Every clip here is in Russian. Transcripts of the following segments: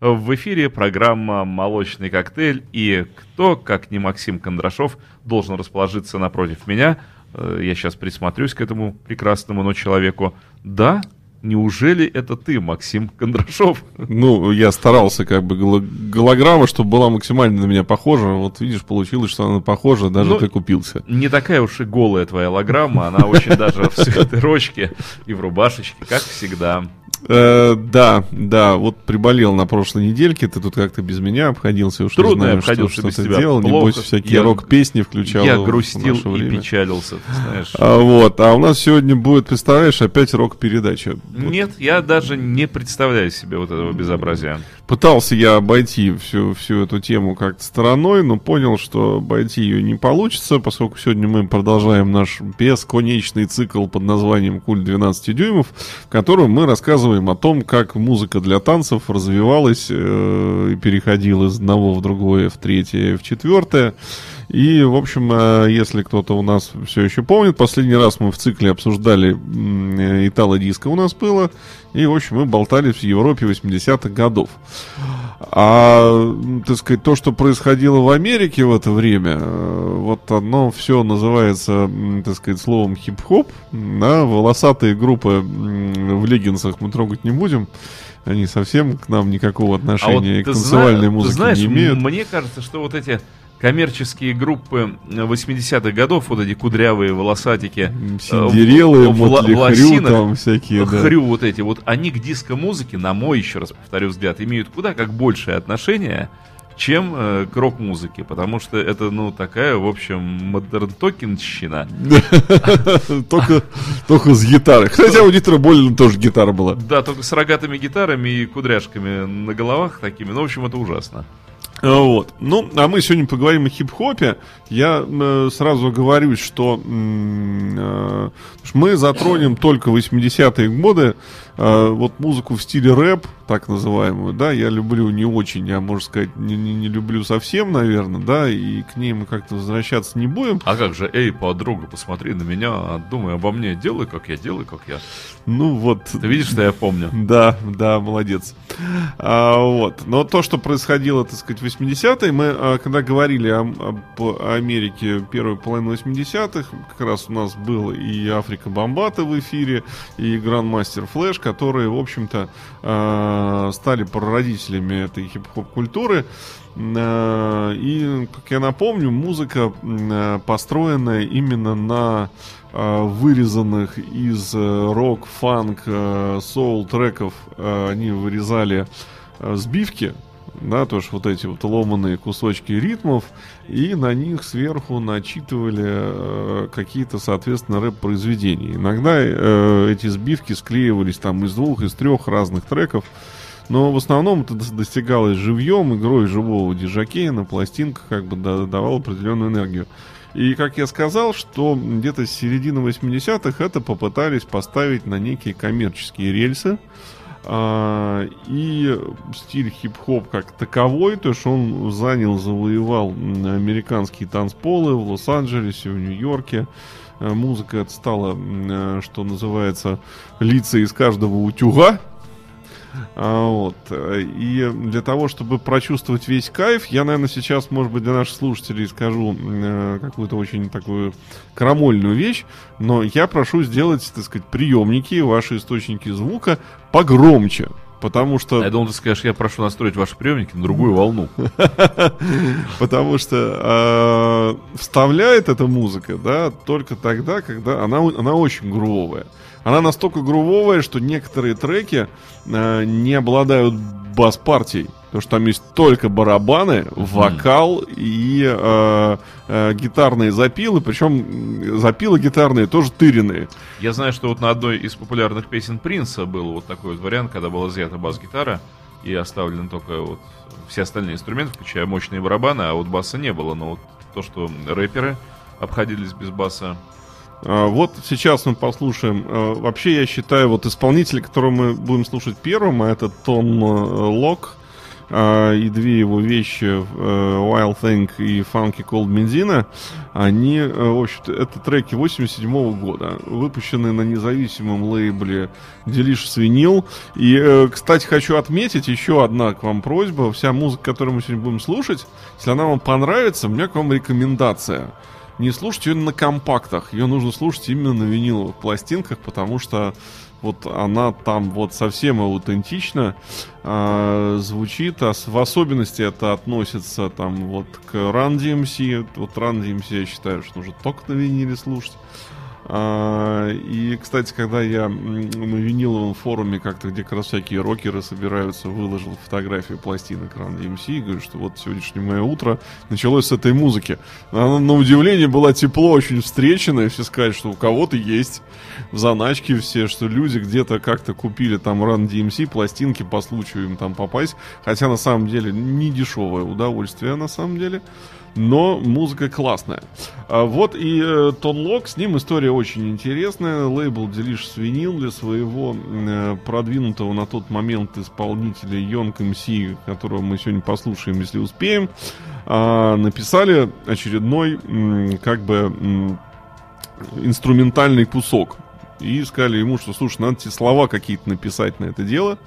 В эфире программа «Молочный коктейль». И кто, как не Максим Кондрашов, должен расположиться напротив меня? Э, я сейчас присмотрюсь к этому прекрасному, но человеку. Да, Неужели это ты, Максим Кондрашов? Ну, я старался, как бы, голограмма, чтобы была максимально на меня похожа. Вот видишь, получилось, что она похожа, даже ну, ты купился. Не такая уж и голая твоя лограмма, она очень даже в свитерочке и в рубашечке, как всегда. Э, да, да, вот приболел на прошлой недельке, ты тут как-то без меня обходился, уж Трудно не знаю, обходился что, без что ты тебя делал, плохо. небось всякие рок-песни включал. Я грустил и время. печалился, ты знаешь. А, вот, а у нас сегодня будет, представляешь, опять рок-передача. Нет, я даже не представляю себе вот этого безобразия. Пытался я обойти всю, всю эту тему как-то стороной, но понял, что обойти ее не получится, поскольку сегодня мы продолжаем наш бесконечный цикл под названием «Культ 12 дюймов», в котором мы рассказываем о том, как музыка для танцев развивалась э, и переходила из одного в другое, в третье, в четвертое. И, в общем, э, если кто-то у нас все еще помнит, последний раз мы в цикле обсуждали итало-диско у нас было, и, в общем, мы болтали в Европе 80-х годов. А, так сказать, то, что происходило в Америке в это время, э, вот оно все называется, так сказать, словом хип-хоп. Да, волосатые группы в леггинсах мы трогать не будем. Они совсем к нам никакого отношения а вот к танцевальной зна- музыке знаешь, не имеют. Мне кажется, что вот эти коммерческие группы 80-х годов, вот эти кудрявые волосатики. Синдерелы, э, Мотли Хрю там всякие, да. Хрю вот эти, вот они к диско-музыке, на мой, еще раз повторю взгляд, имеют куда как большее отношение, чем э, к рок-музыке, потому что это, ну, такая, в общем, модерн-токинщина. Только, только с гитарой. Хотя у Дитера Боллина тоже гитара была. Да, только с рогатыми гитарами и кудряшками на головах такими. Ну, в общем, это ужасно. Вот. Ну, а мы сегодня поговорим о хип-хопе. Я э, сразу говорю, что э, мы затронем только 80-е годы, э, вот музыку в стиле рэп, так называемую, да, я люблю не очень, я, можно сказать, не, не, не люблю совсем, наверное, да, и к ней мы как-то возвращаться не будем. А как же, эй, подруга, посмотри на меня, думай обо мне, делай, как я, делай, как я. Ну вот. Ты видишь, что я помню? Да, да, молодец. А, вот. Но то, что происходило, так сказать, в 80-е, мы, а, когда говорили о, об Америке первой половины 80-х, как раз у нас был и Африка Бомбата в эфире, и Грандмастер Флэш, которые, в общем-то, а, стали прародителями этой хип-хоп культуры. А, и, как я напомню, музыка построенная именно на вырезанных из э, рок, фанк, э, соул треков, они вырезали э, сбивки, да, тоже вот эти вот ломанные кусочки ритмов, и на них сверху начитывали э, какие-то, соответственно, рэп-произведения. Иногда э, эти сбивки склеивались там из двух, из трех разных треков, но в основном это достигалось живьем, игрой живого диджакея на пластинках, как бы давал определенную энергию. И, как я сказал, что где-то с середины 80-х это попытались поставить на некие коммерческие рельсы, и стиль хип-хоп как таковой, то есть он занял, завоевал американские танцполы в Лос-Анджелесе, в Нью-Йорке. А, музыка это стала, а, что называется, лица из каждого утюга. А, вот. И для того, чтобы прочувствовать весь кайф, я, наверное, сейчас, может быть, для наших слушателей скажу э, какую-то очень такую крамольную вещь, но я прошу сделать, так сказать, приемники, ваши источники звука погромче. Потому что... Я думал, ты скажешь, я прошу настроить ваши приемники на другую волну. Потому что э, вставляет эта музыка, да, только тогда, когда она, она очень грубовая. Она настолько грувовая, что некоторые треки э, не обладают бас-партией. Потому что там есть только барабаны, вокал и э, э, гитарные запилы, причем запилы гитарные тоже тыренные. Я знаю, что вот на одной из популярных песен Принца был вот такой вот вариант, когда была изъята бас-гитара и оставлены только вот все остальные инструменты, включая мощные барабаны, а вот баса не было. Но вот то, что рэперы обходились без баса, вот сейчас мы послушаем. А, вообще, я считаю, вот исполнитель, которого мы будем слушать первым, а это Том э, Лок. э, и две его вещи э, Wild Thing и Funky Cold Benzina, они, э, в общем-то, это треки 87 года, выпущенные на независимом лейбле Delicious Vinyl. И, кстати, хочу отметить еще одна к вам просьба. Вся музыка, которую мы сегодня будем слушать, если она вам понравится, у меня к вам рекомендация. Не слушайте ее на компактах, ее нужно слушать именно на виниловых пластинках, потому что вот она там вот совсем аутентично э, звучит, а в особенности это относится там вот к Run DMC, вот Run DMC я считаю, что нужно только на виниле слушать. А, и, кстати, когда я на виниловом форуме как-то, где как раз всякие рокеры собираются, выложил фотографию пластинок Run DMC и говорю, что вот сегодняшнее мое утро началось с этой музыки. Она, на удивление, была тепло очень встречена, и все сказали, что у кого-то есть в заначке все, что люди где-то как-то купили там Run DMC, пластинки по случаю им там попасть, хотя на самом деле не дешевое удовольствие на самом деле но музыка классная. А вот и э, Тон Лок, с ним история очень интересная. Лейбл Delicious Vinyl для своего э, продвинутого на тот момент исполнителя Young MC, которого мы сегодня послушаем, если успеем, э, написали очередной, как бы, инструментальный кусок. И сказали ему, что, слушай, надо тебе слова какие-то написать на это дело.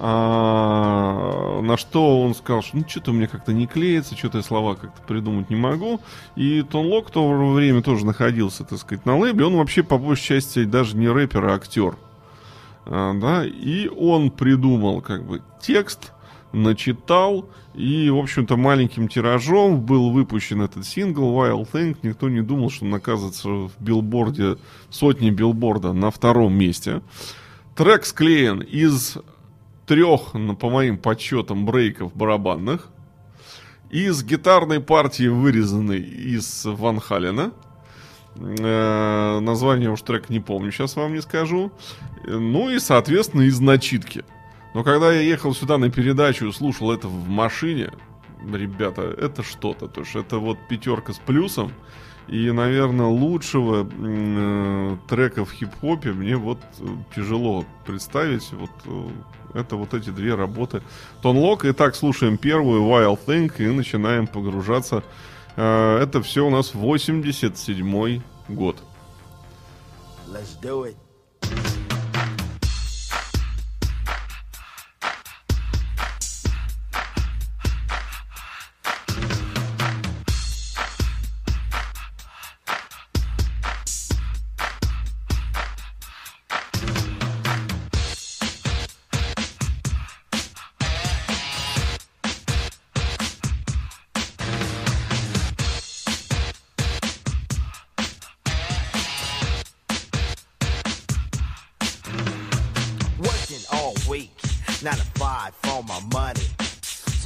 А, на что он сказал, что ну что-то у меня как-то не клеится, что-то я слова как-то придумать не могу. И Тон Лок в то время тоже находился, так сказать, на лейбле. Он вообще по большей части даже не рэпер, а актер. А, да, и он придумал как бы текст, начитал, и, в общем-то, маленьким тиражом был выпущен этот сингл Wild Thing. Никто не думал, что он оказывается в билборде, сотни билборда на втором месте. Трек склеен из трех, ну, по моим подсчетам, брейков барабанных. Из гитарной партии, вырезанной из Ван Халена. Э, название уж трек не помню, сейчас вам не скажу. Ну и, соответственно, из начитки. Но когда я ехал сюда на передачу и слушал это в машине, ребята, это что-то. То есть это вот пятерка с плюсом. И, наверное, лучшего э, трека в хип-хопе мне вот тяжело представить. Вот э, это вот эти две работы. Тонлок. Итак, слушаем первую Wild Thing и начинаем погружаться. Э, это все у нас 87 год. Let's do it.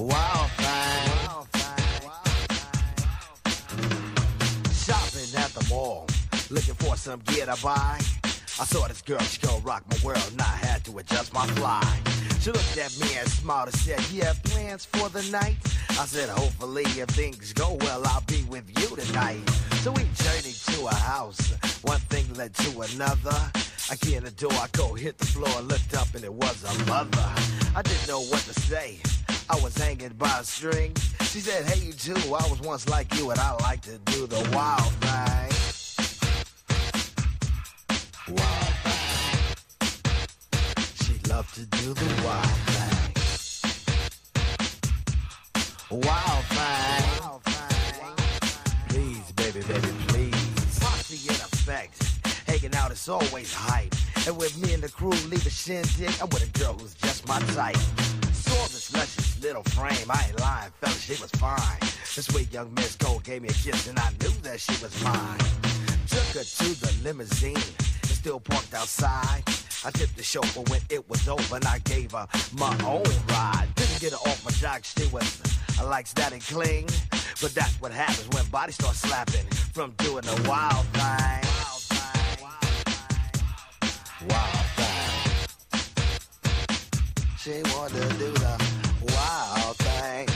Wow, fine. Shopping at the mall, looking for some gear to buy. I saw this girl, she gon' rock my world, and I had to adjust my fly. She looked at me and smiled and said, You have plans for the night? I said, Hopefully, if things go well, I'll be with you tonight. So we journeyed to a house, one thing led to another. I get in the door, I go hit the floor, looked up, and it was a mother. I didn't know what to say. I was hanging by a string. She said, Hey, you too. I was once like you, and I like to do the wild thing. Wild thing. She loved to do the wild thing. Wild thing. Please, baby, baby, please. Posse in effect. Hanging out is always hype. And with me and the crew leave a shindig, I'm with a girl who's just my type luscious little frame. I ain't lying, fella, she was fine. This sweet young Miss Cole gave me a kiss, and I knew that she was mine. Took her to the limousine and still parked outside. I tipped the chauffeur when it was over and I gave her my own ride. Didn't get her off my jock, she was I like static cling. But that's what happens when bodies start slapping from doing the wild thing. Wild thing. She wanted to do the wild thing.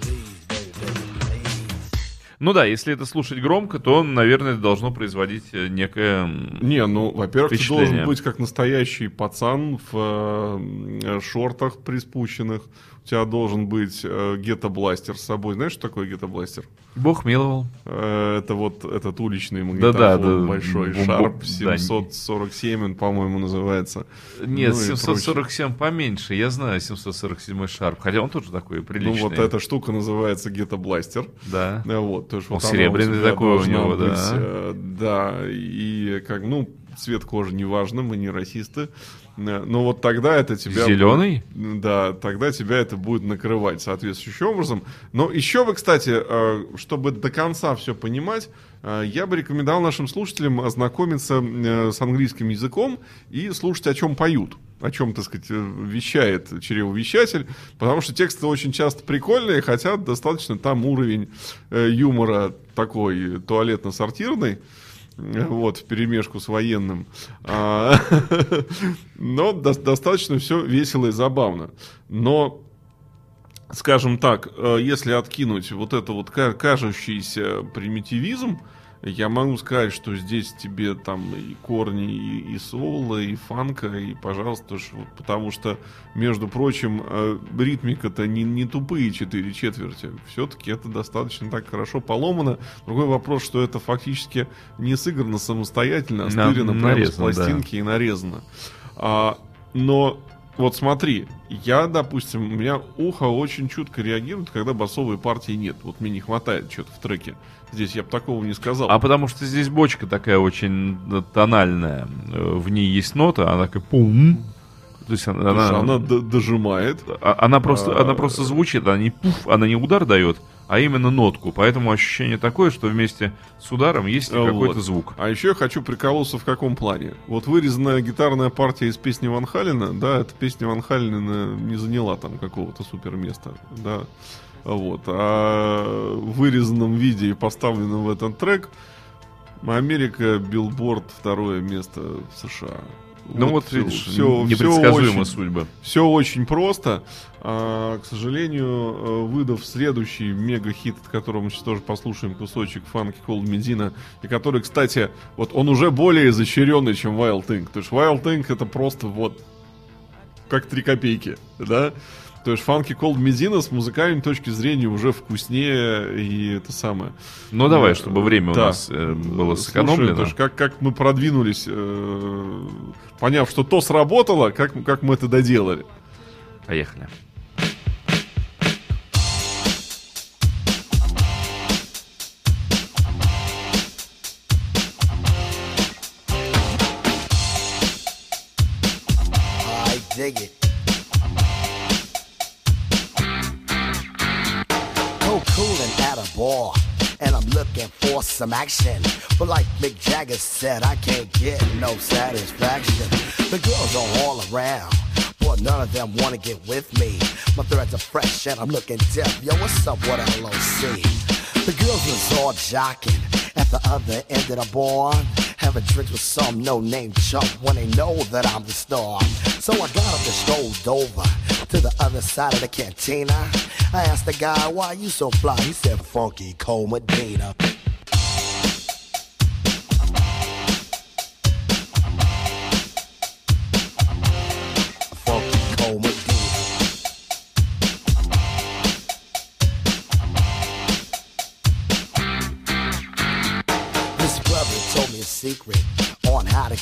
Please, baby, baby, please. Ну да, если это слушать громко, то, наверное, это должно производить э, некое... Не, ну, во-первых, ты должен быть как настоящий пацан в э, шортах приспущенных. Тебя должен быть э, гетто-бластер с собой. Знаешь, что такое гетто-бластер? Бог миловал. Э, Это вот этот уличный магнитофон да, большой, бум-бум, Sharp да. 747, он, по-моему, называется. Нет, Ну и 747 поменьше. Я знаю 747 Sharp. Хотя он тоже такой Ну, приличный. вот эта штука называется гетто-бластер. Да. Да, вот, то есть Он вот серебряный такой у него, да. быть, э, Да, и как, ну, цвет кожи не важно, мы не расисты. Э, Но вот тогда это тебя... Зеленый? Да, тогда тебя это будет накрывать соответствующим образом. Но еще бы, кстати, э, чтобы до конца все понимать, э, я бы рекомендовал нашим слушателям ознакомиться с английским языком и слушать, о чем поют о чем, так сказать, вещает чревовещатель, потому что тексты очень часто прикольные, хотя достаточно там уровень юмора такой туалетно-сортирный, вот, в перемешку с военным. А, Но до- достаточно все весело и забавно. Но скажем так, э, если откинуть вот это вот ка- кажущийся примитивизм, я могу сказать, что здесь тебе там и корни, и, и соло, и фанка, и, пожалуйста, потому что, между прочим, э, ритмика-то не, не тупые четыре четверти. Все-таки это достаточно так хорошо поломано. Другой вопрос, что это фактически не сыграно самостоятельно, а На- стырено прямо с нарезано, да. пластинки и нарезано. А, но вот смотри, я, допустим, у меня ухо очень чутко реагирует, когда басовой партии нет. Вот мне не хватает что-то в треке. Здесь я бы такого не сказал. А потому что здесь бочка такая очень э, тональная. Э, В ней есть нота, она такая пум. То есть она, что она, она дожимает. а- она просто, а- она просто звучит, она не пуф, она не удар дает, а именно нотку. Поэтому ощущение такое, что вместе с ударом есть А, какой-то вот. звук. А еще я хочу приколоться в каком плане. Вот вырезанная гитарная партия из песни Ван Халина, да, эта песня Ван Халина не заняла там какого-то супер места, да. Вот. А в вырезанном виде и поставленном в этот трек Америка, Билборд, второе место в США. Ну вот, всё- видишь, всё- всё непредсказуемы очень- судьбы. все очень просто. А, к сожалению, э, выдав следующий мега-хит, от которого мы сейчас тоже послушаем кусочек фанки Cold Медина, и который, кстати, вот он уже более изощренный, чем Wild Thing. То есть Wild Thing это просто вот как три копейки, да? То есть фанки Cold Медина с музыкальной точки зрения уже вкуснее и это самое. Ну давай, чтобы время у да. нас э, было Слушай, сэкономлено. есть как, как мы продвинулись, э, поняв, что то сработало, как, как мы это доделали. Поехали. Some action. But like Mick Jagger said, I can't get no satisfaction. The girls are all around, but none of them wanna get with me. My threads are fresh and I'm looking deaf. Yo, what's up with LOC? The girls was all jocking at the other end of the bar. Having drinks with some no-name chump when they know that I'm the star. So I got up and strolled over to the other side of the cantina. I asked the guy, why you so fly? He said, Funky Cole Medina.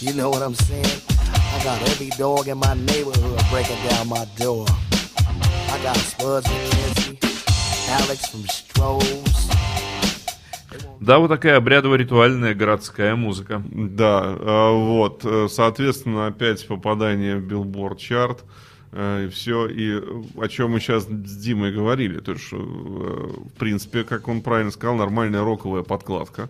You know what I'm saying? I got every dog in my neighborhood breaking down my door. I got Spuds McKenzie, Alex from Strohs. Да, вот такая обрядово-ритуальная городская музыка. Да, а, вот, э, соответственно, опять попадание в Billboard чарт э, и все, и о чем мы сейчас с Димой говорили, то есть, э, в принципе, как он правильно сказал, нормальная роковая подкладка,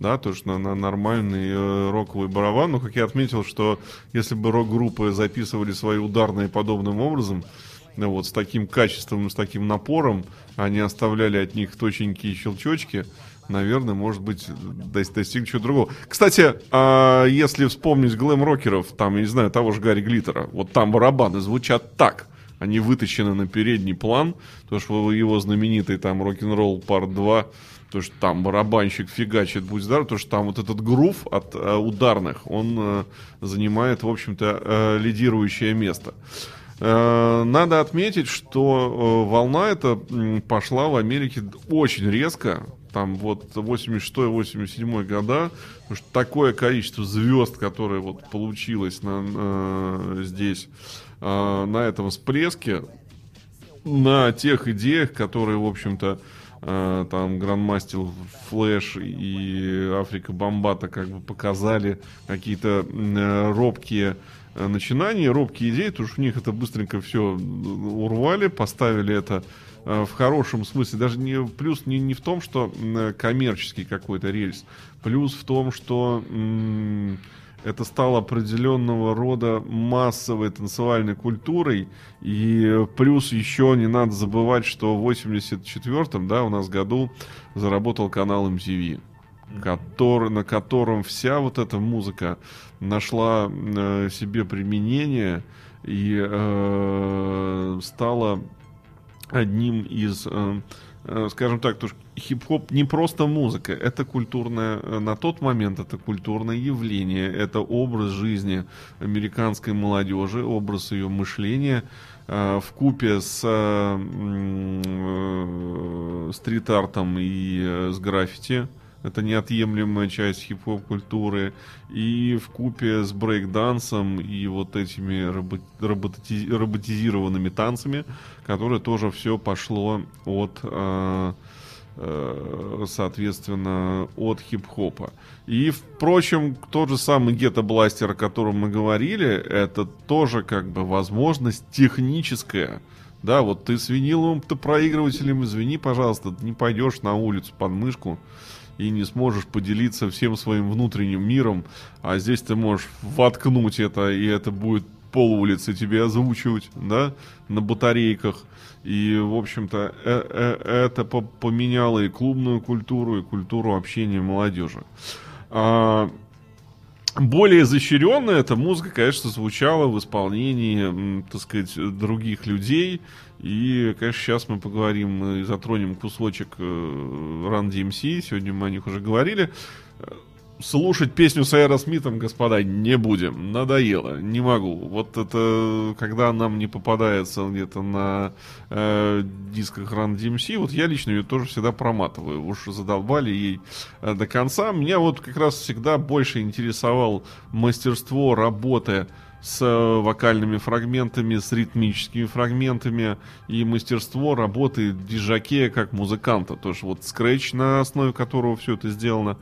да, то есть на, нормальный роковый барабан, но как я отметил, что если бы рок-группы записывали свои ударные подобным образом, вот с таким качеством, с таким напором, они оставляли от них точенькие щелчочки, наверное, может быть, достиг чего другого. Кстати, а если вспомнить глэм-рокеров, там, я не знаю, того же Гарри Глиттера, вот там барабаны звучат так. Они вытащены на передний план, то что его знаменитый там рок-н-ролл парт 2, то что там барабанщик фигачит, будь здоров, то что там вот этот грув от э, ударных, он э, занимает, в общем-то, э, лидирующее место. Э, надо отметить, что э, волна эта пошла в Америке очень резко, там вот 86-87 года, потому что такое количество звезд, которое вот получилось на, на, здесь, э, на этом всплеске, на тех идеях, которые, в общем-то, э, там Грандмастер Флэш и Африка Бомбата как бы показали какие-то э, робкие э, начинания, робкие идеи, потому что у них это быстренько все урвали, поставили это Э, в хорошем смысле, даже не плюс не, не в том, что коммерческий какой-то рельс, плюс в том, что м- это стало определенного рода массовой танцевальной культурой, и плюс еще не надо забывать, что в 84-м, да, у нас году заработал канал MTV, который, на котором вся вот эта музыка нашла э, себе применение и э, стала одним из, э, э, скажем так, то хип-хоп не просто музыка, это культурное, э, на тот момент это культурное явление, это образ жизни американской молодежи, образ ее мышления в купе с стрит-артом и с граффити это неотъемлемая часть хип-хоп культуры, и в купе с брейк-дансом и вот этими роботи роботизированными танцами, которые тоже все пошло от, э, э, соответственно, от хип-хопа. И, впрочем, тот же самый гетто-бластер, о котором мы говорили, это тоже как бы возможность техническая, да, вот ты с виниловым-то проигрывателем, извини, пожалуйста, не пойдешь на улицу под мышку, и не сможешь поделиться всем своим внутренним миром, а здесь ты можешь воткнуть это, и это будет пол улицы тебе озвучивать, да, на батарейках. И, в общем-то, э -э это поменяло и клубную культуру, и культуру общения молодежи. Более изощренная эта музыка, конечно, звучала в исполнении, так сказать, других людей. И, конечно, сейчас мы поговорим и затронем кусочек э, Run DMC. Сегодня мы о них уже говорили. Слушать песню с Аэросмитом, господа, не будем. Надоело. Не могу. Вот это, когда нам не попадается где-то на э, дисках Run DMC, вот я лично ее тоже всегда проматываю. Уж задолбали ей э, до конца. Меня вот как раз всегда больше интересовал мастерство работы с э, вокальными фрагментами, с ритмическими фрагментами и мастерство работы диджакея как музыканта. То есть вот скретч, на основе которого все это сделано.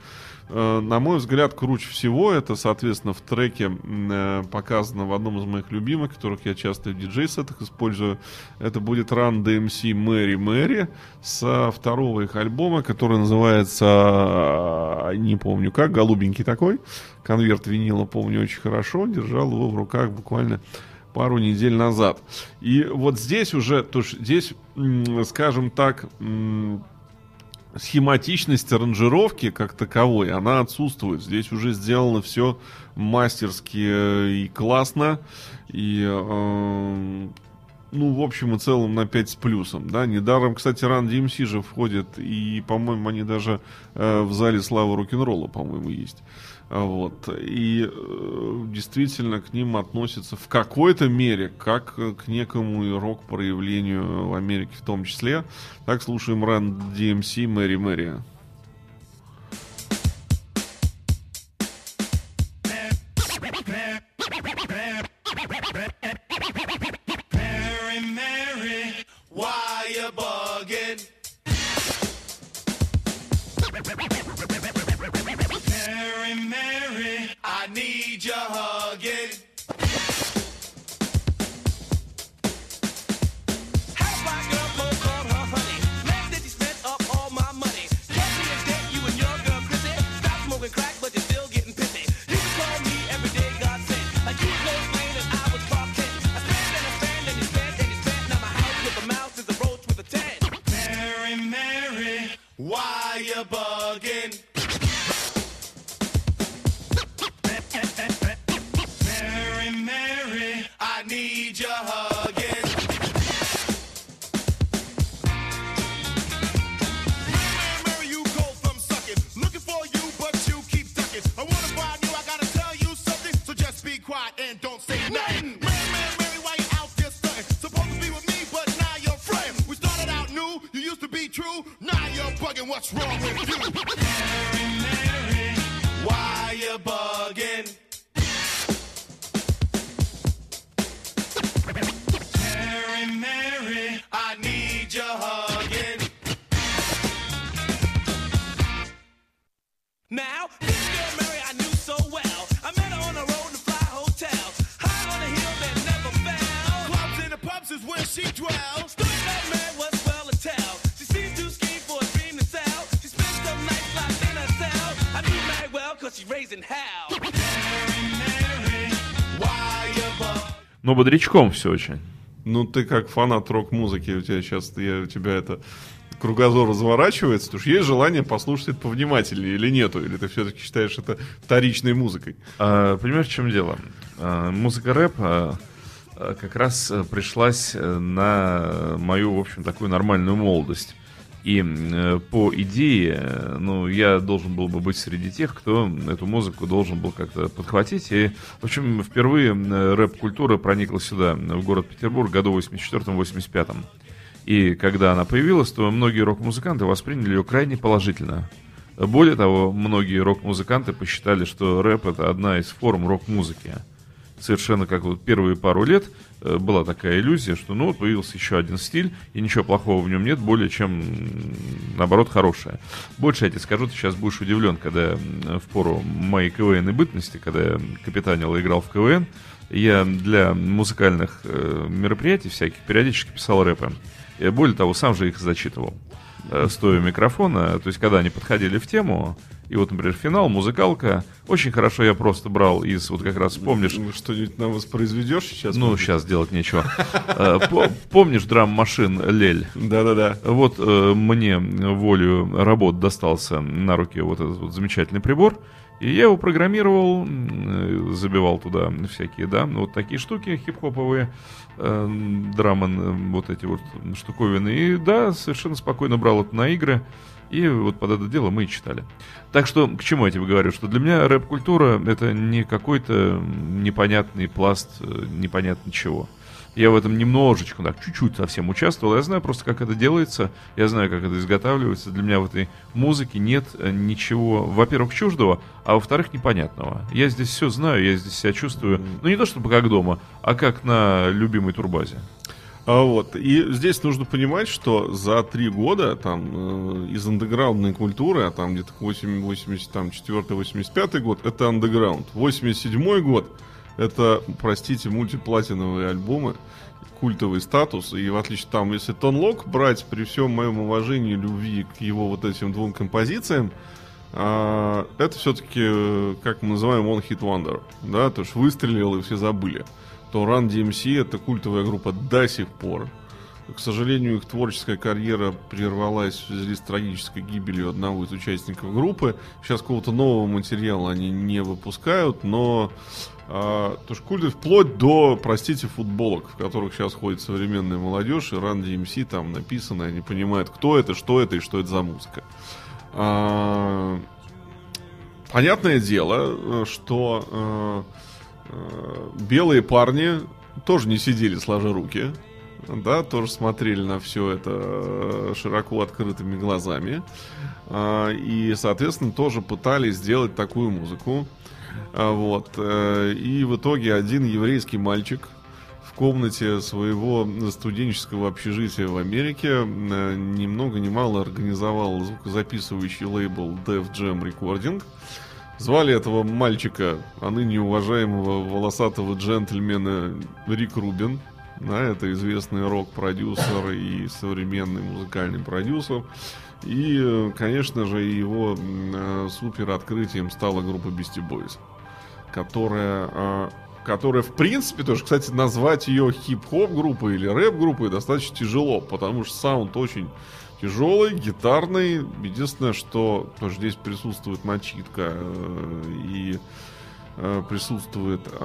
Э, на мой взгляд, круче всего это, соответственно, в треке э, показано в одном из моих любимых, которых я часто в диджей-сетах использую. Это будет Run DMC Мэри Мэри со второго их альбома, который называется, не помню как, голубенький такой. Конверт винила помню очень хорошо, держал его в руках буквально пару недель назад. И вот здесь уже, то есть здесь, скажем так, схематичность аранжировки как таковой, она отсутствует. Здесь уже сделано все мастерски и классно. И э, ну, в общем и целом, на 5 с плюсом, да. Недаром, кстати, Run DMC же входит, и, по-моему, они даже э, в зале славы рок-н-ролла, по-моему, есть. Вот. И э, действительно к ним относятся в какой-то мере как к некому рок-проявлению в Америке в том числе. Так слушаем Run DMC Мэри Мэри. Ну, бодрячком все очень. Ну, ты как фанат рок-музыки, у тебя сейчас, я, у тебя это кругозор разворачивается, потому что есть желание послушать это повнимательнее или нету, или ты все-таки считаешь это вторичной музыкой? А, понимаешь, в чем дело? А, музыка рэп а, а, как раз а, пришлась э, на мою, в общем, такую нормальную молодость. И э, по идее, э, ну, я должен был бы быть среди тех, кто эту музыку должен был как-то подхватить. И, в общем, впервые э, рэп-культура проникла сюда, в город Петербург, году 84-85. И когда она появилась, то многие рок-музыканты восприняли ее крайне положительно. Более того, многие рок-музыканты посчитали, что рэп это одна из форм рок-музыки. Совершенно как вот первые пару лет была такая иллюзия, что ну появился еще один стиль, и ничего плохого в нем нет, более чем наоборот хорошее. Больше я тебе скажу, ты сейчас будешь удивлен, когда в пору моей КВН и бытности, когда я капитанил и играл в КВН, я для музыкальных э, мероприятий всяких периодически писал рэпы. Я более того, сам же их зачитывал, э, стоя у микрофона. То есть, когда они подходили в тему, и вот, например, финал, музыкалка, очень хорошо я просто брал из, вот как раз помнишь, Ну, Что-нибудь нам воспроизведешь сейчас? ну, может сейчас делать нечего. Э, по- Помнишь драм-машин Лель? Да-да-да. Вот э, мне волю работ достался на руки вот этот вот замечательный прибор, и я его программировал, э, забивал туда всякие, да, вот такие штуки хип-хоповые, э, драман, э, вот эти вот штуковины, и да, совершенно спокойно брал это на игры, и вот под это дело мы и читали. Так что, к чему я тебе говорю, что для меня рэп-культура это не какой-то непонятный пласт, э, непонятно чего. Я в этом немножечко, так, чуть-чуть совсем участвовал. Я знаю просто, как это делается, я знаю, как это изготавливается. Для меня в этой музыке нет э, ничего, во-первых, чуждого, а во-вторых, непонятного. Я здесь все знаю, я здесь себя чувствую, ну не то чтобы как дома, а как на любимой турбазе. А вот. И здесь нужно понимать, что за три года там э, из андеграундной культуры, а там где-то 84-85 год, это андеграунд. 87 год, это, простите, мультиплатиновые альбомы, культовый статус. И в отличие там, если Тон Лок брать, при всем моем уважении, любви к его вот этим двум композициям, а, это все-таки, как мы называем, One Hit Wonder. Да, то есть выстрелил и все забыли. То Run DMC это культовая группа до сих пор. К сожалению, их творческая карьера прервалась в связи с трагической гибелью одного из участников группы. Сейчас какого-то нового материала они не выпускают, но то есть культы вплоть до, простите, футболок, в которых сейчас ходит современная молодежь, и Run DMC там написано, они понимают, кто это, что это и что это за музыка. А, понятное дело, что э, э, белые парни тоже не сидели сложа руки, да, тоже смотрели на все это э, широко открытыми глазами. А, И, соответственно, тоже пытались сделать такую музыку. А, Вот. э, И в итоге один еврейский мальчик в комнате своего студенческого общежития в Америке э, ни много ни мало организовал звукозаписывающий лейбл Def Jam Recording. Звали этого мальчика, а ныне уважаемого волосатого джентльмена Рик Рубин. Да, это известный рок-продюсер и современный музыкальный продюсер. И, конечно же, его э, супер открытием стала группа Beastie Boys, которая, э, которая, в принципе, тоже, кстати, назвать ее хип-хоп группой или рэп-группой достаточно тяжело, потому что саунд очень тяжелый, гитарный. Единственное, что тоже здесь присутствует начитка э, и э, присутствует так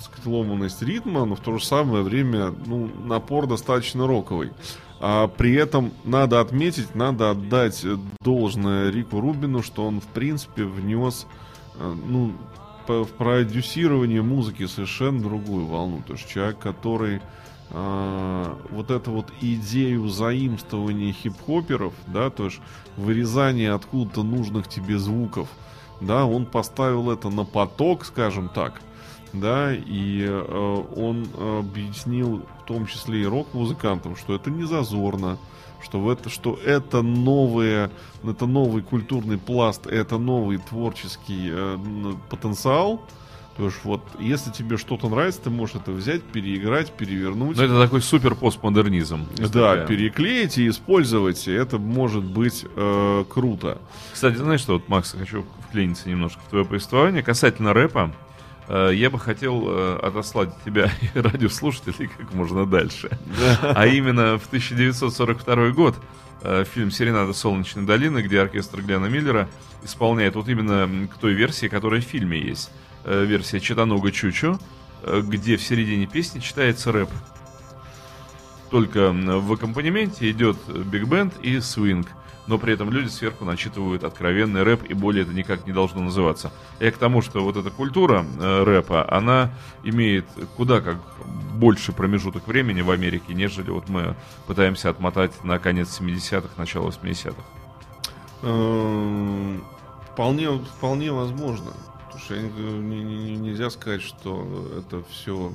сказать, ломанность ритма, но в то же самое время ну, напор достаточно роковый. А при этом надо отметить, надо отдать должное Рику Рубину, что он в принципе внес э, ну, в продюсирование музыки совершенно другую волну. То есть человек, который а, вот эту вот идею заимствования хип-хоперов, да, то есть вырезания откуда-то нужных тебе звуков, да, он поставил это на поток, скажем так, да, и э, он объяснил том числе и рок-музыкантам, что это не зазорно, что, в это, что это новое, это новый культурный пласт, это новый творческий э, потенциал. То есть вот, если тебе что-то нравится, ты можешь это взять, переиграть, перевернуть. Ну, это такой супер постмодернизм. Да, такая. переклеить и использовать, и это может быть э, круто. Кстати, знаешь что, вот, Макс, хочу вклиниться немножко в твое повествование. Касательно рэпа, я бы хотел э, отослать тебя и радиослушателей как можно дальше. А именно в 1942 год э, фильм «Серенада Солнечной долины», где оркестр Глена Миллера исполняет вот именно к той версии, которая в фильме есть. Э, Версия Читануга Чучу, э, где в середине песни читается рэп. Только в аккомпанементе идет биг-бенд и свинг. Но при этом люди сверху начитывают откровенный рэп, и более это никак не должно называться. Я к тому, что вот эта культура э, рэпа, она имеет куда как больше промежуток времени в Америке, нежели вот мы пытаемся отмотать на конец 70-х, начало 80-х. Эм, Вполне, вполне возможно. Не не- не- нельзя сказать, что это все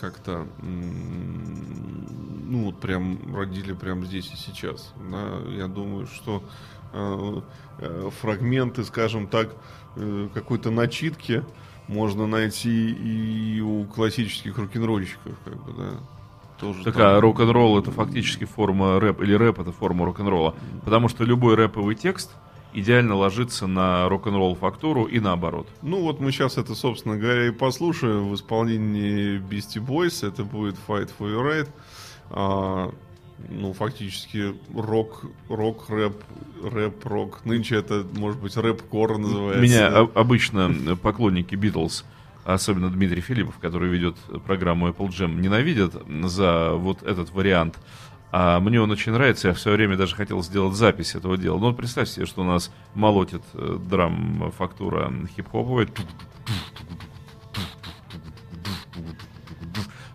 как-то ну вот прям родили прям здесь и сейчас. Да, я думаю, что э, э, фрагменты, скажем так, э, какой-то начитки можно найти и у классических рок-н-ролльщиков, как бы, да. Тоже Так, там. а рок-н-ролл это фактически форма рэп, или рэп это форма рок-н-ролла. Потому что любой рэповый текст идеально ложится на рок-н-ролл фактуру и наоборот. Ну вот мы сейчас это, собственно говоря, и послушаем в исполнении Beastie Boys. Это будет Fight for Your Right. А, ну, фактически рок, рок, рэп, рэп, рок. Нынче это, может быть, рэп-кор называется. Меня да. обычно поклонники Битлз, особенно Дмитрий Филиппов, который ведет программу Apple Jam, ненавидят за вот этот вариант. А мне он очень нравится, я все время даже хотел сделать запись этого дела. Ну, вот представь себе, что у нас молотит э, драм-фактура хип-хоповая.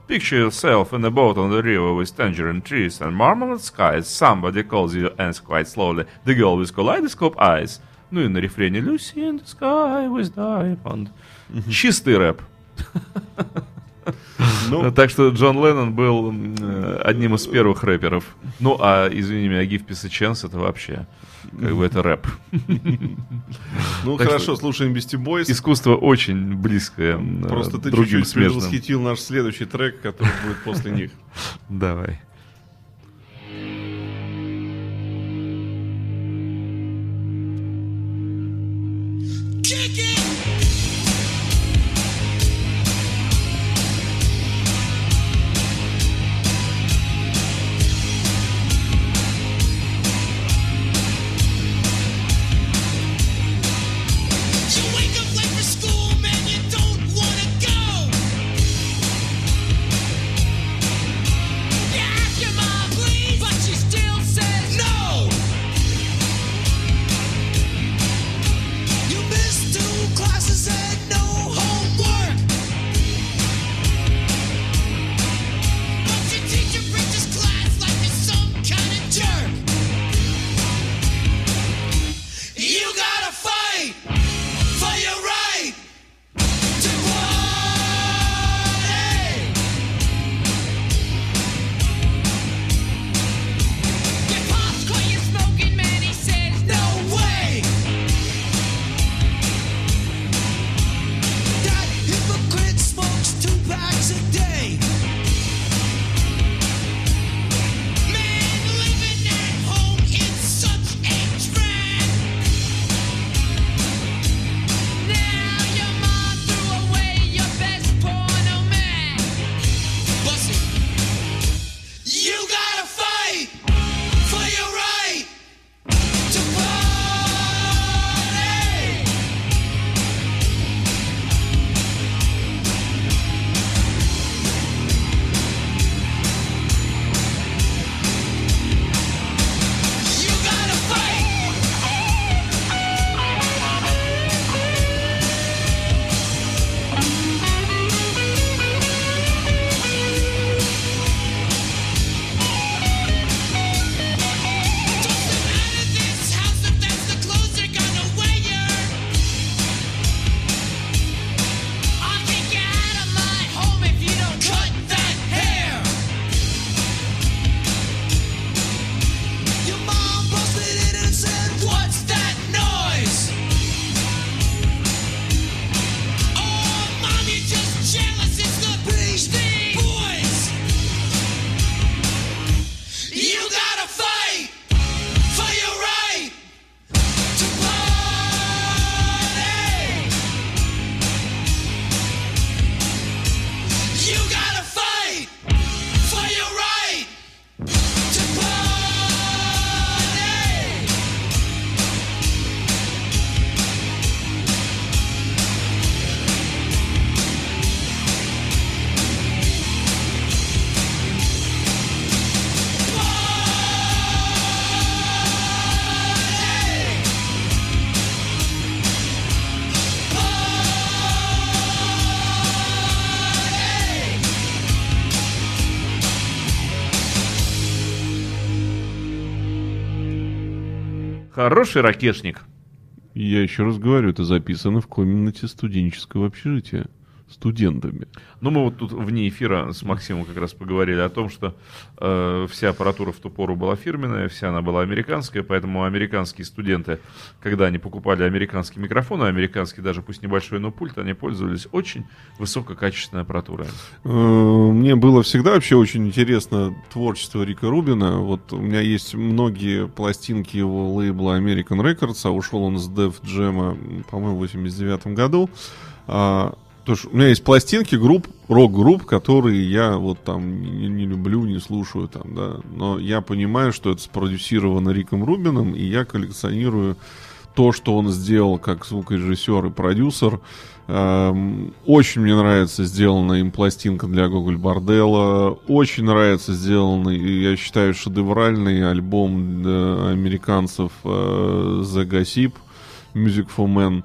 Picture yourself in a boat on the river with tangerine trees and marmalade skies. Somebody calls you and quite slowly. The girl with kaleidoscope eyes. Ну и на рефрене Lucy in the sky with diamond. Чистый рэп. Ну, Так что Джон Леннон был э, одним из первых рэперов. Ну, а, извини меня, Give Peace Chance это вообще, как бы это рэп. ну так хорошо, что- слушаем Beastie Boys. Искусство очень близкое м, э, Просто ты чуть-чуть предвосхитил наш следующий трек, который будет после них. Давай. Хороший ракешник. Я еще раз говорю, это записано в комнате студенческого общежития. Студентами. Ну, мы вот тут вне эфира с Максимом как раз поговорили о том, что э, вся аппаратура в ту пору была фирменная, вся она была американская, поэтому американские студенты, когда они покупали американский микрофон, а американский даже пусть небольшой, но пульт, они пользовались очень высококачественной аппаратурой. Э, Мне было всегда вообще очень интересно творчество Рика Рубина. Вот у меня есть многие пластинки его лейбла American Records, а ушел он с Def Jam, по-моему, в 89 году. А, Потому что у меня есть пластинки групп, рок-групп, которые я вот там не, не люблю, не слушаю там, да. Но я понимаю, что это спродюсировано Риком Рубином, и я коллекционирую то, что он сделал как звукорежиссер и продюсер. Эм, Очень мне нравится сделана им пластинка для Гоголь Бордела. Очень нравится сделанный, я считаю, шедевральный альбом э, американцев э, The Gossip Music for Men.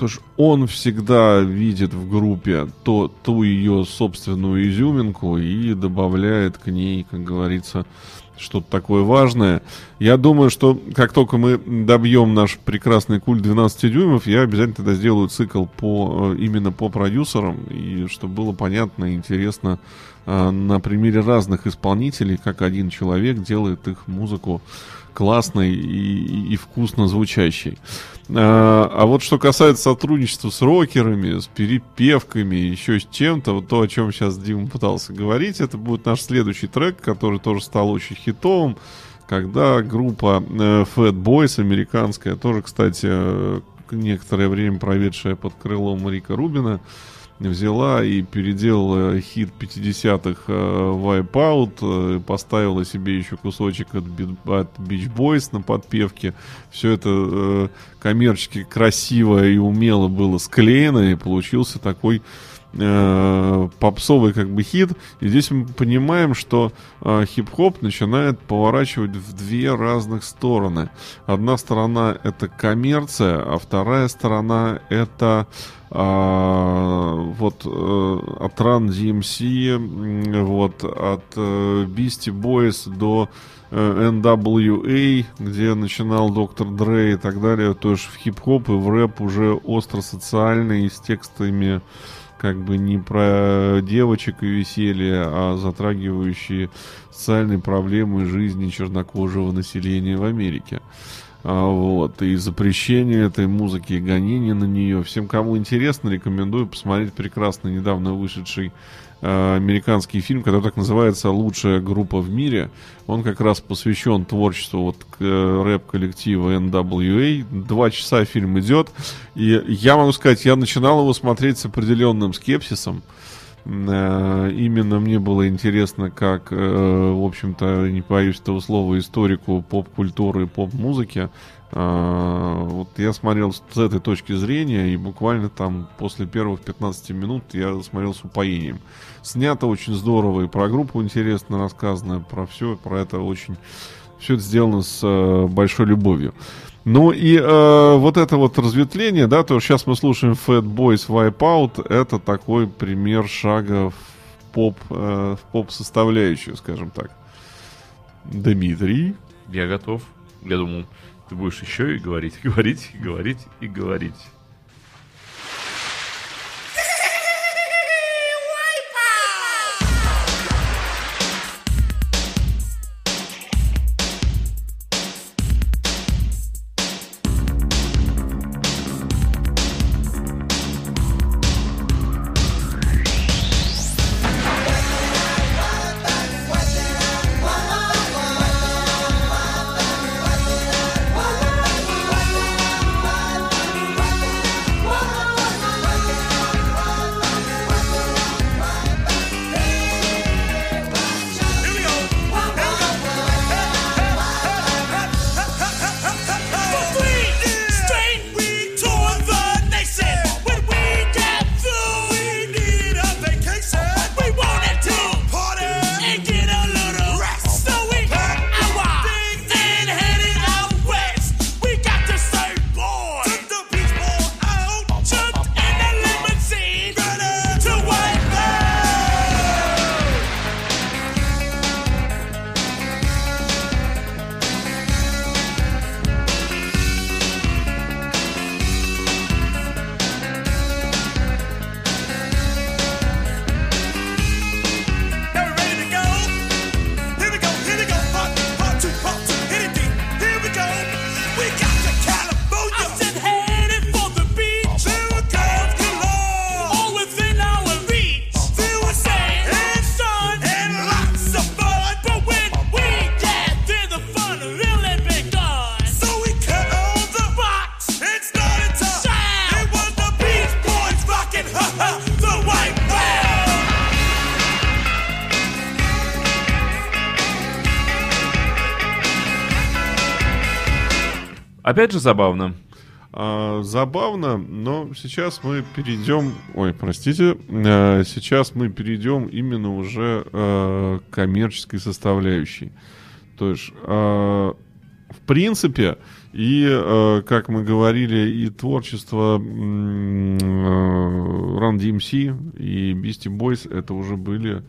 То что он всегда видит в группе то, ту ее собственную изюминку и добавляет к ней, как говорится, что-то такое важное. Я думаю, что как только мы добьем наш прекрасный культ 12 дюймов, я обязательно тогда сделаю цикл по, э, именно по продюсерам, и чтобы было понятно и интересно на примере разных исполнителей, как один человек делает их музыку классной и, и- и вкусно звучащей. А, а вот что касается сотрудничества с рокерами, с перепевками, еще с чем-то, вот то, о чем сейчас Дима пытался говорить, это будет наш следующий трек, который тоже стал очень хитовым, когда группа э, Fat Boys американская, тоже, кстати, э, некоторое время проведшая под крылом Рика Рубина, взяла и переделала хит 50-х э, Wipeout, э, поставила себе еще кусочек от, от Beach Boys на подпевке. Все это э, коммерчески красиво и умело было склеено, и получился такой э, попсовый как бы хит. И здесь мы понимаем, что э, хип-хоп начинает поворачивать в две разных стороны. Одна сторона это коммерция, а вторая сторона это а, вот э, от Run DMC, вот от Beastie Boys до э, NWA, где начинал Доктор Дре и так далее, тоже в хип-хоп и в рэп уже остро социальный, с текстами как бы не про девочек и веселье, а затрагивающие социальные проблемы жизни чернокожего населения в Америке. А, вот, и запрещение этой музыки, и гонение на нее. Всем, кому интересно, рекомендую посмотреть прекрасно недавно вышедший э, американский фильм, который так называется «Лучшая группа в мире». Он как раз посвящен творчеству вот э, рэп-коллектива NWA. Два часа фильм идет. И я могу сказать, я начинал его смотреть с определенным скепсисом. Именно мне было интересно, как, э, в общем-то, не боюсь этого слова, историку поп-культуры и поп-музыки. Э, Вот я смотрел с этой точки зрения, и буквально там после первых 15 минут я смотрел с упоением. Снято очень здорово, и про группу интересно рассказано, про все, про это очень... Все это сделано с э, большой любовью. Ну и э, вот это вот разветвление, да, то сейчас мы слушаем Fat Boys Wipeout, это такой пример шага в поп, э, в поп-составляющую, скажем так. Дмитрий. Я готов. Я думал, ты будешь еще и говорить, и говорить, и говорить, и говорить. Опять же забавно. А, забавно, но сейчас мы перейдем, ой, простите, э, сейчас мы перейдем именно уже к коммерческой составляющей. То есть, э, в принципе, и, э, как мы говорили, и творчество э, Run DMC и Beastie Boys это уже были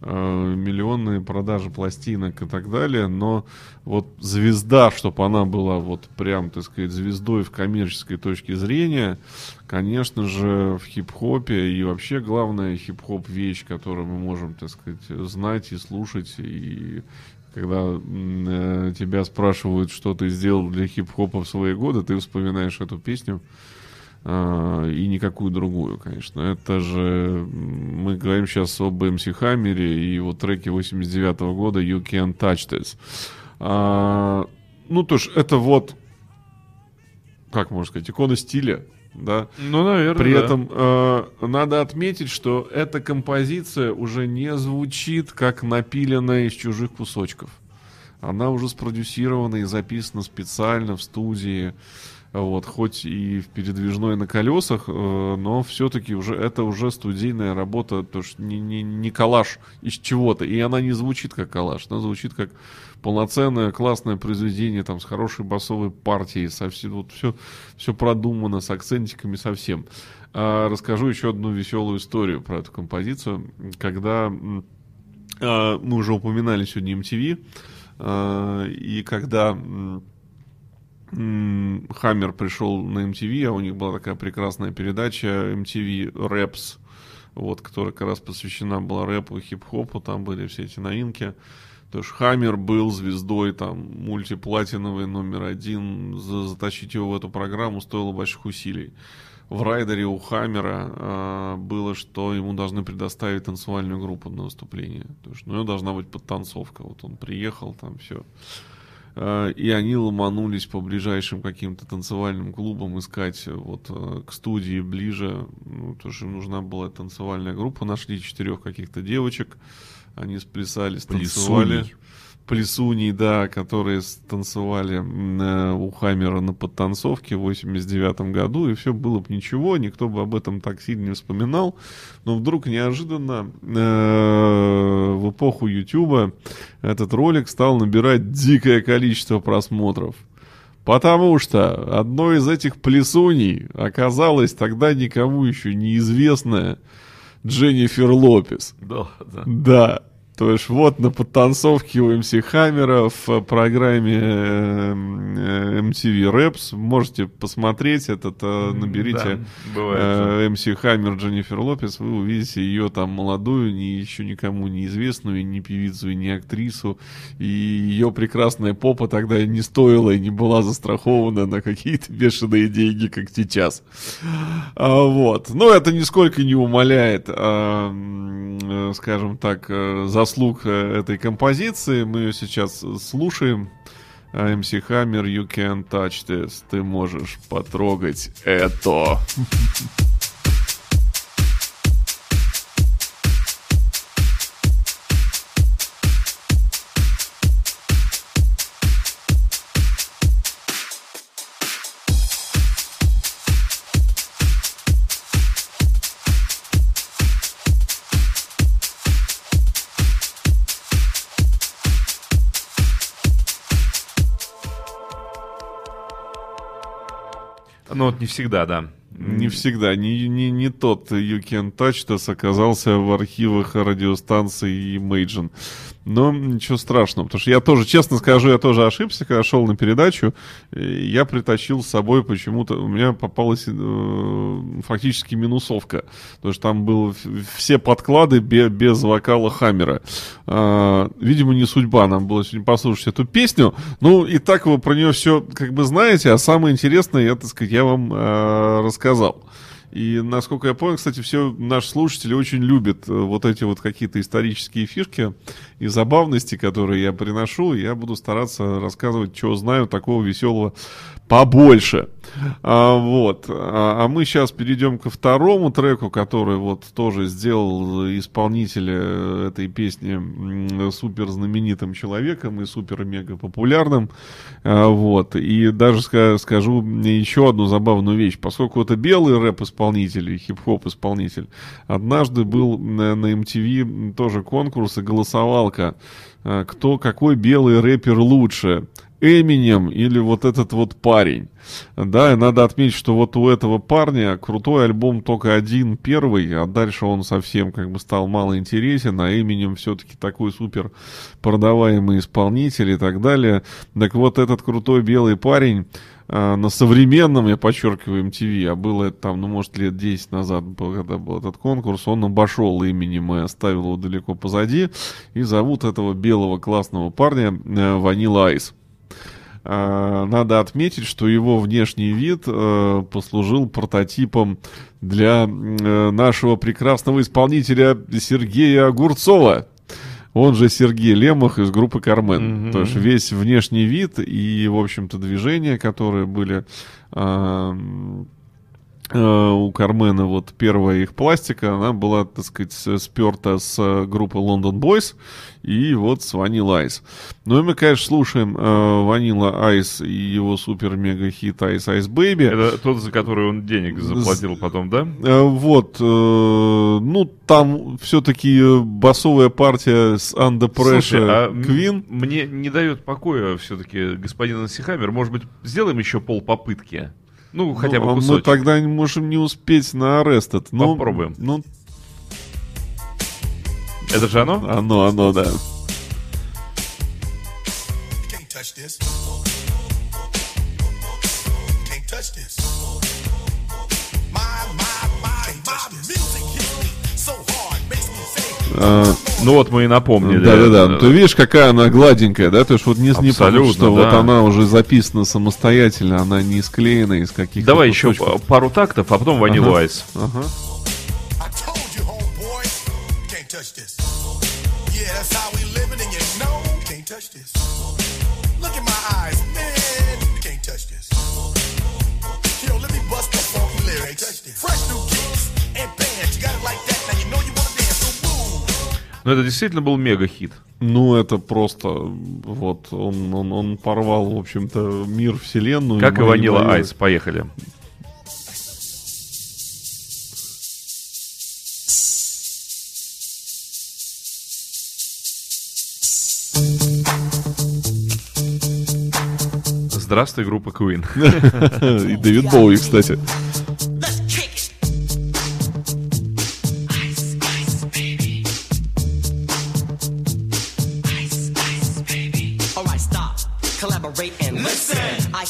миллионные продажи пластинок и так далее, но вот звезда, чтобы она была вот прям, так сказать, звездой в коммерческой точке зрения, конечно же, в хип-хопе. И вообще главная хип-хоп вещь, которую мы можем, так сказать, знать и слушать, и когда э, тебя спрашивают, что ты сделал для хип-хопа в свои годы, ты вспоминаешь эту песню, и никакую другую, конечно. Это же мы говорим сейчас об MC Хаммере и его треке 89 года You Can't Touch This. А, ну, то есть это вот, как можно сказать, икона стиля, да. Ну, наверное. При да. этом э, надо отметить, что эта композиция уже не звучит как напиленная из чужих кусочков. Она уже спродюсирована и записана специально в студии, вот, хоть и в передвижной на колесах, э, но все-таки уже это уже студийная работа, то есть не, не, не коллаж из чего-то, и она не звучит как коллаж, она звучит как полноценное классное произведение там с хорошей басовой партией, совсем вот все, все продумано с акцентиками совсем. А, расскажу еще одну веселую историю про эту композицию, когда а, мы уже упоминали сегодня MTV, а, и когда Хаммер пришел на MTV, а у них была такая прекрасная передача MTV Raps, вот, которая как раз посвящена была рэпу и хип-хопу, там были все эти новинки. То есть Хаммер был звездой, там, мультиплатиновый номер один. За- затащить его в эту программу стоило больших усилий. В райдере у Хаммера а, было, что ему должны предоставить танцевальную группу на выступление. То есть, ну, у него должна быть подтанцовка. Вот он приехал, там все. Э, И они ломанулись по ближайшим каким-то танцевальным клубам искать э, вот э, к студии ближе, ну, потому что им нужна была танцевальная группа. Нашли четырех каких-то девочек, они сплясали, станцевали. Плесуней. Плесуней, да, которые станцевали м, э, у Хаммера на подтанцовке в 89 году, и все было бы ничего, никто бы об этом так сильно не вспоминал. Но вдруг неожиданно э, в эпоху Ютуба этот ролик стал набирать дикое количество просмотров. Потому что одной из этих плесуней оказалась тогда никому еще неизвестная Дженнифер Лопес. Да, да. Да. То есть вот на подтанцовке у МС Хаммера в программе э, э, MTV Raps можете посмотреть этот, э, наберите Да, бывает. МС Хаммер Дженнифер Лопес, вы увидите ее там молодую, не, еще никому неизвестную, ни певицу, и ни актрису, и ее прекрасная попа тогда не стоила и не была застрахована на какие-то бешеные деньги, как сейчас. А, вот. Но это нисколько не умаляет, а, э, скажем так, э, заслуг э, этой композиции. Мы ее сейчас слушаем. А, MC Hammer, you can touch this. Ты можешь потрогать это. Ну, вот не всегда, да. Не всегда. Не, не, не тот You Can Touch оказался в архивах радиостанции Imagine. Но ничего страшного, потому что я тоже, честно скажу, я тоже ошибся, когда шел на передачу. э, Я притащил с собой почему-то, у меня попалась э, фактически минусовка. Потому что там было в- все подклады бе- без вокала Хаммера. А, видимо, не судьба нам было сегодня послушать эту песню. Ну, и так вы про нее все как бы знаете, а самое интересное, я, так сказать, я вам э, рассказал. И, насколько я понял, кстати, все наши слушатели очень любят э, вот эти вот какие-то исторические фишки и забавности, которые я приношу. Я буду стараться рассказывать, что знаю такого веселого побольше. А, вот. А, а мы сейчас перейдем ко второму треку, который вот тоже сделал исполнителя э, этой песни супер знаменитым человеком и супер-мега популярным. А, вот. И даже ска- скажу еще одну забавную вещь. Поскольку это белый рэп-исполнитель и хип-хоп-исполнитель, однажды был на, на MTV тоже конкурс и голосовалка а, кто, какой белый рэпер лучше, Эминем или вот этот вот парень. Да, и надо отметить, что вот у этого парня крутой альбом только один, первый, а дальше он совсем как бы стал мало интересен, а Эминем все-таки такой супер продаваемый исполнитель и так далее. Так вот этот крутой белый парень а, на современном, я подчеркиваю, MTV, а было это там, ну, может, лет 10 назад, был, когда был этот конкурс, он обошел именем и оставил его далеко позади, и зовут этого белого классного парня э, Ванила Айс. А, Надо отметить, что его внешний вид э, послужил прототипом для э, нашего прекрасного исполнителя Сергея Огурцова. Он же Сергей Лемах из группы Кармен. Мгм. То есть весь внешний вид и, в общем-то, движения, которые были э, у Кармена, вот первая их пластика, она была, так сказать, с- сперта с э, группы London Boys и вот с Vanilla Ice. Ну и мы, конечно, слушаем э, Vanilla Ice и его супер-мега-хит Ice Ice Baby. Это тот, за который он денег заплатил потом, да? Э, Вот, э, ну там все-таки басовая партия с Under Слушай, Pressure а м- Queen. мне не дает покоя все-таки господин Ансихаммер. Может быть, сделаем еще пол попытки? Ну, хотя Ну, бы а мы кусочек. тогда не можем не успеть на Arrested. Ну, Попробуем. Ну, Это же оно? оно, оно, да. Can't touch this. Can't touch this. А, Ну вот мы и напомнили. Да-да-да. Ну, Э, ты видишь, какая она гладенькая, да? То есть вот не, не потому, что вот да. она уже записана самостоятельно, она не склеена из каких-то Давай еще кусочков. пару тактов, а потом Ванилу Ага. Айс. Ага. Touch this. Ну это действительно был мега-хит. Ну, это просто, вот, он, он, он порвал, в общем-то, мир, вселенную. Как и Ванила мои- Айс. Поехали. Здравствуй, группа Queen. И Дэвид Боуи, кстати.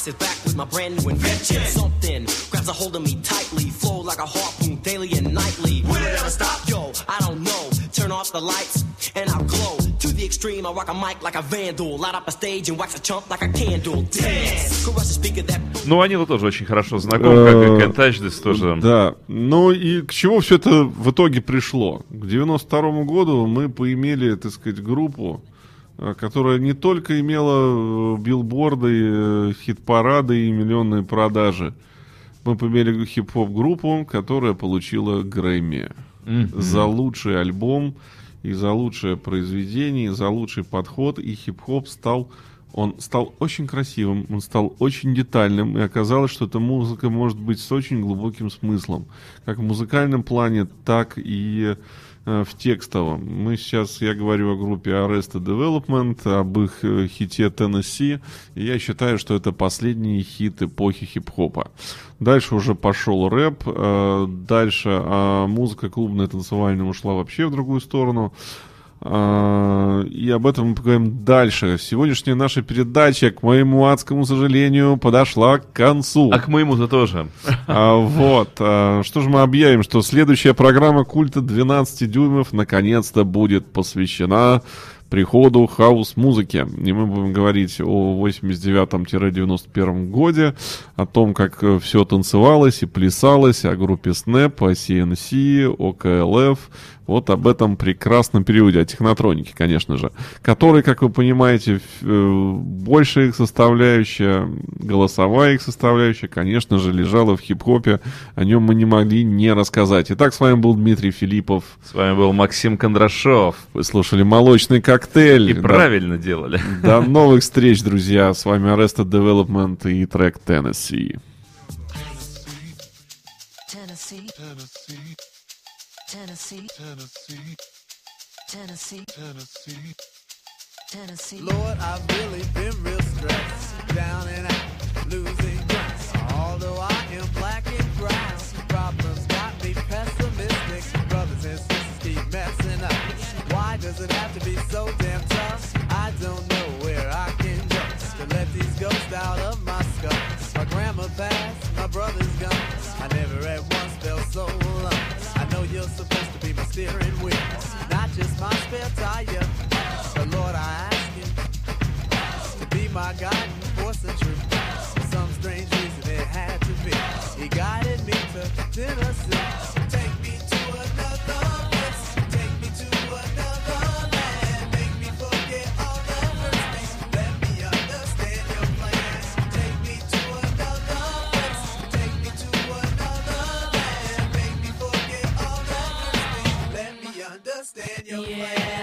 Is back with my brand new invention. Something grabs a hold of me tightly, flow like a harpoon daily and nightly. Will it ever stop? Yo, I don't know. Turn off the lights and I'll glow. To the extreme, I rock a mic like a vandal. Light up a stage and wax a chump like a candle. Dance. Crush the speaker that Ну, Ванила тоже очень хорошо знаком, как и This тоже. Да, ну и к чему все это в итоге пришло? К 92 году мы поимели, так сказать, группу, э, которая не только имела э, билборды, э, хит-парады и миллионные продажи. Мы поимели хип-хоп группу, которая получила Грэмми. За лучший альбом и за лучшее произведение, и за лучший подход, и хип-хоп стал он стал очень красивым, он стал очень детальным, и оказалось, что эта музыка может быть с очень глубоким смыслом, как в музыкальном плане, так и э, в текстовом. Мы сейчас, я говорю о группе Arrested Development, об их э, хите Tennessee, и я считаю, что это последний хит эпохи хип-хопа. Дальше уже пошел рэп, э, дальше а музыка клубная танцевальная ушла вообще в другую сторону. А, И об этом мы поговорим дальше. Сегодняшняя наша передача, к моему адскому сожалению, подошла к концу. А к моему-то тоже. А, вот. а, Что же мы объявим, что следующая программа культа 12 дюймов наконец-то будет посвящена приходу хаос-музыки. И мы будем говорить о 89-91 годе, о том, как все танцевалось и плясалось, о группе Snap, о CNC, о KLF, вот об этом прекрасном периоде, о технотронике, конечно же, который, как вы понимаете, э, большая их составляющая, голосовая их составляющая, конечно же, лежала в хип-хопе, о нем мы не могли не рассказать. Итак, с вами был Дмитрий Филиппов. С вами был Максим Кондрашов. Вы слушали «Молочный коктейль». И да. правильно делали. До новых встреч, друзья. С вами Arrested Development и трек Tennessee. Tennessee. Tennessee. Tennessee. Tennessee. Tennessee. Lord, I've really been real stressed, down and out, losing ground. Although I am black and brown, problems got me pessimistic. Brothers and sisters keep messing up. Why does it have to be so damn tough? I don't know where I can go to let these ghosts out of my skull. My grandma passed, my brother's gone. I never at once felt so alone. I know you're supposed to be my steering wheel, not just my spare tire. So Lord, I ask you to be my guiding force and truth. For some strange reason it had to be. He guided me to Tennessee. your yeah.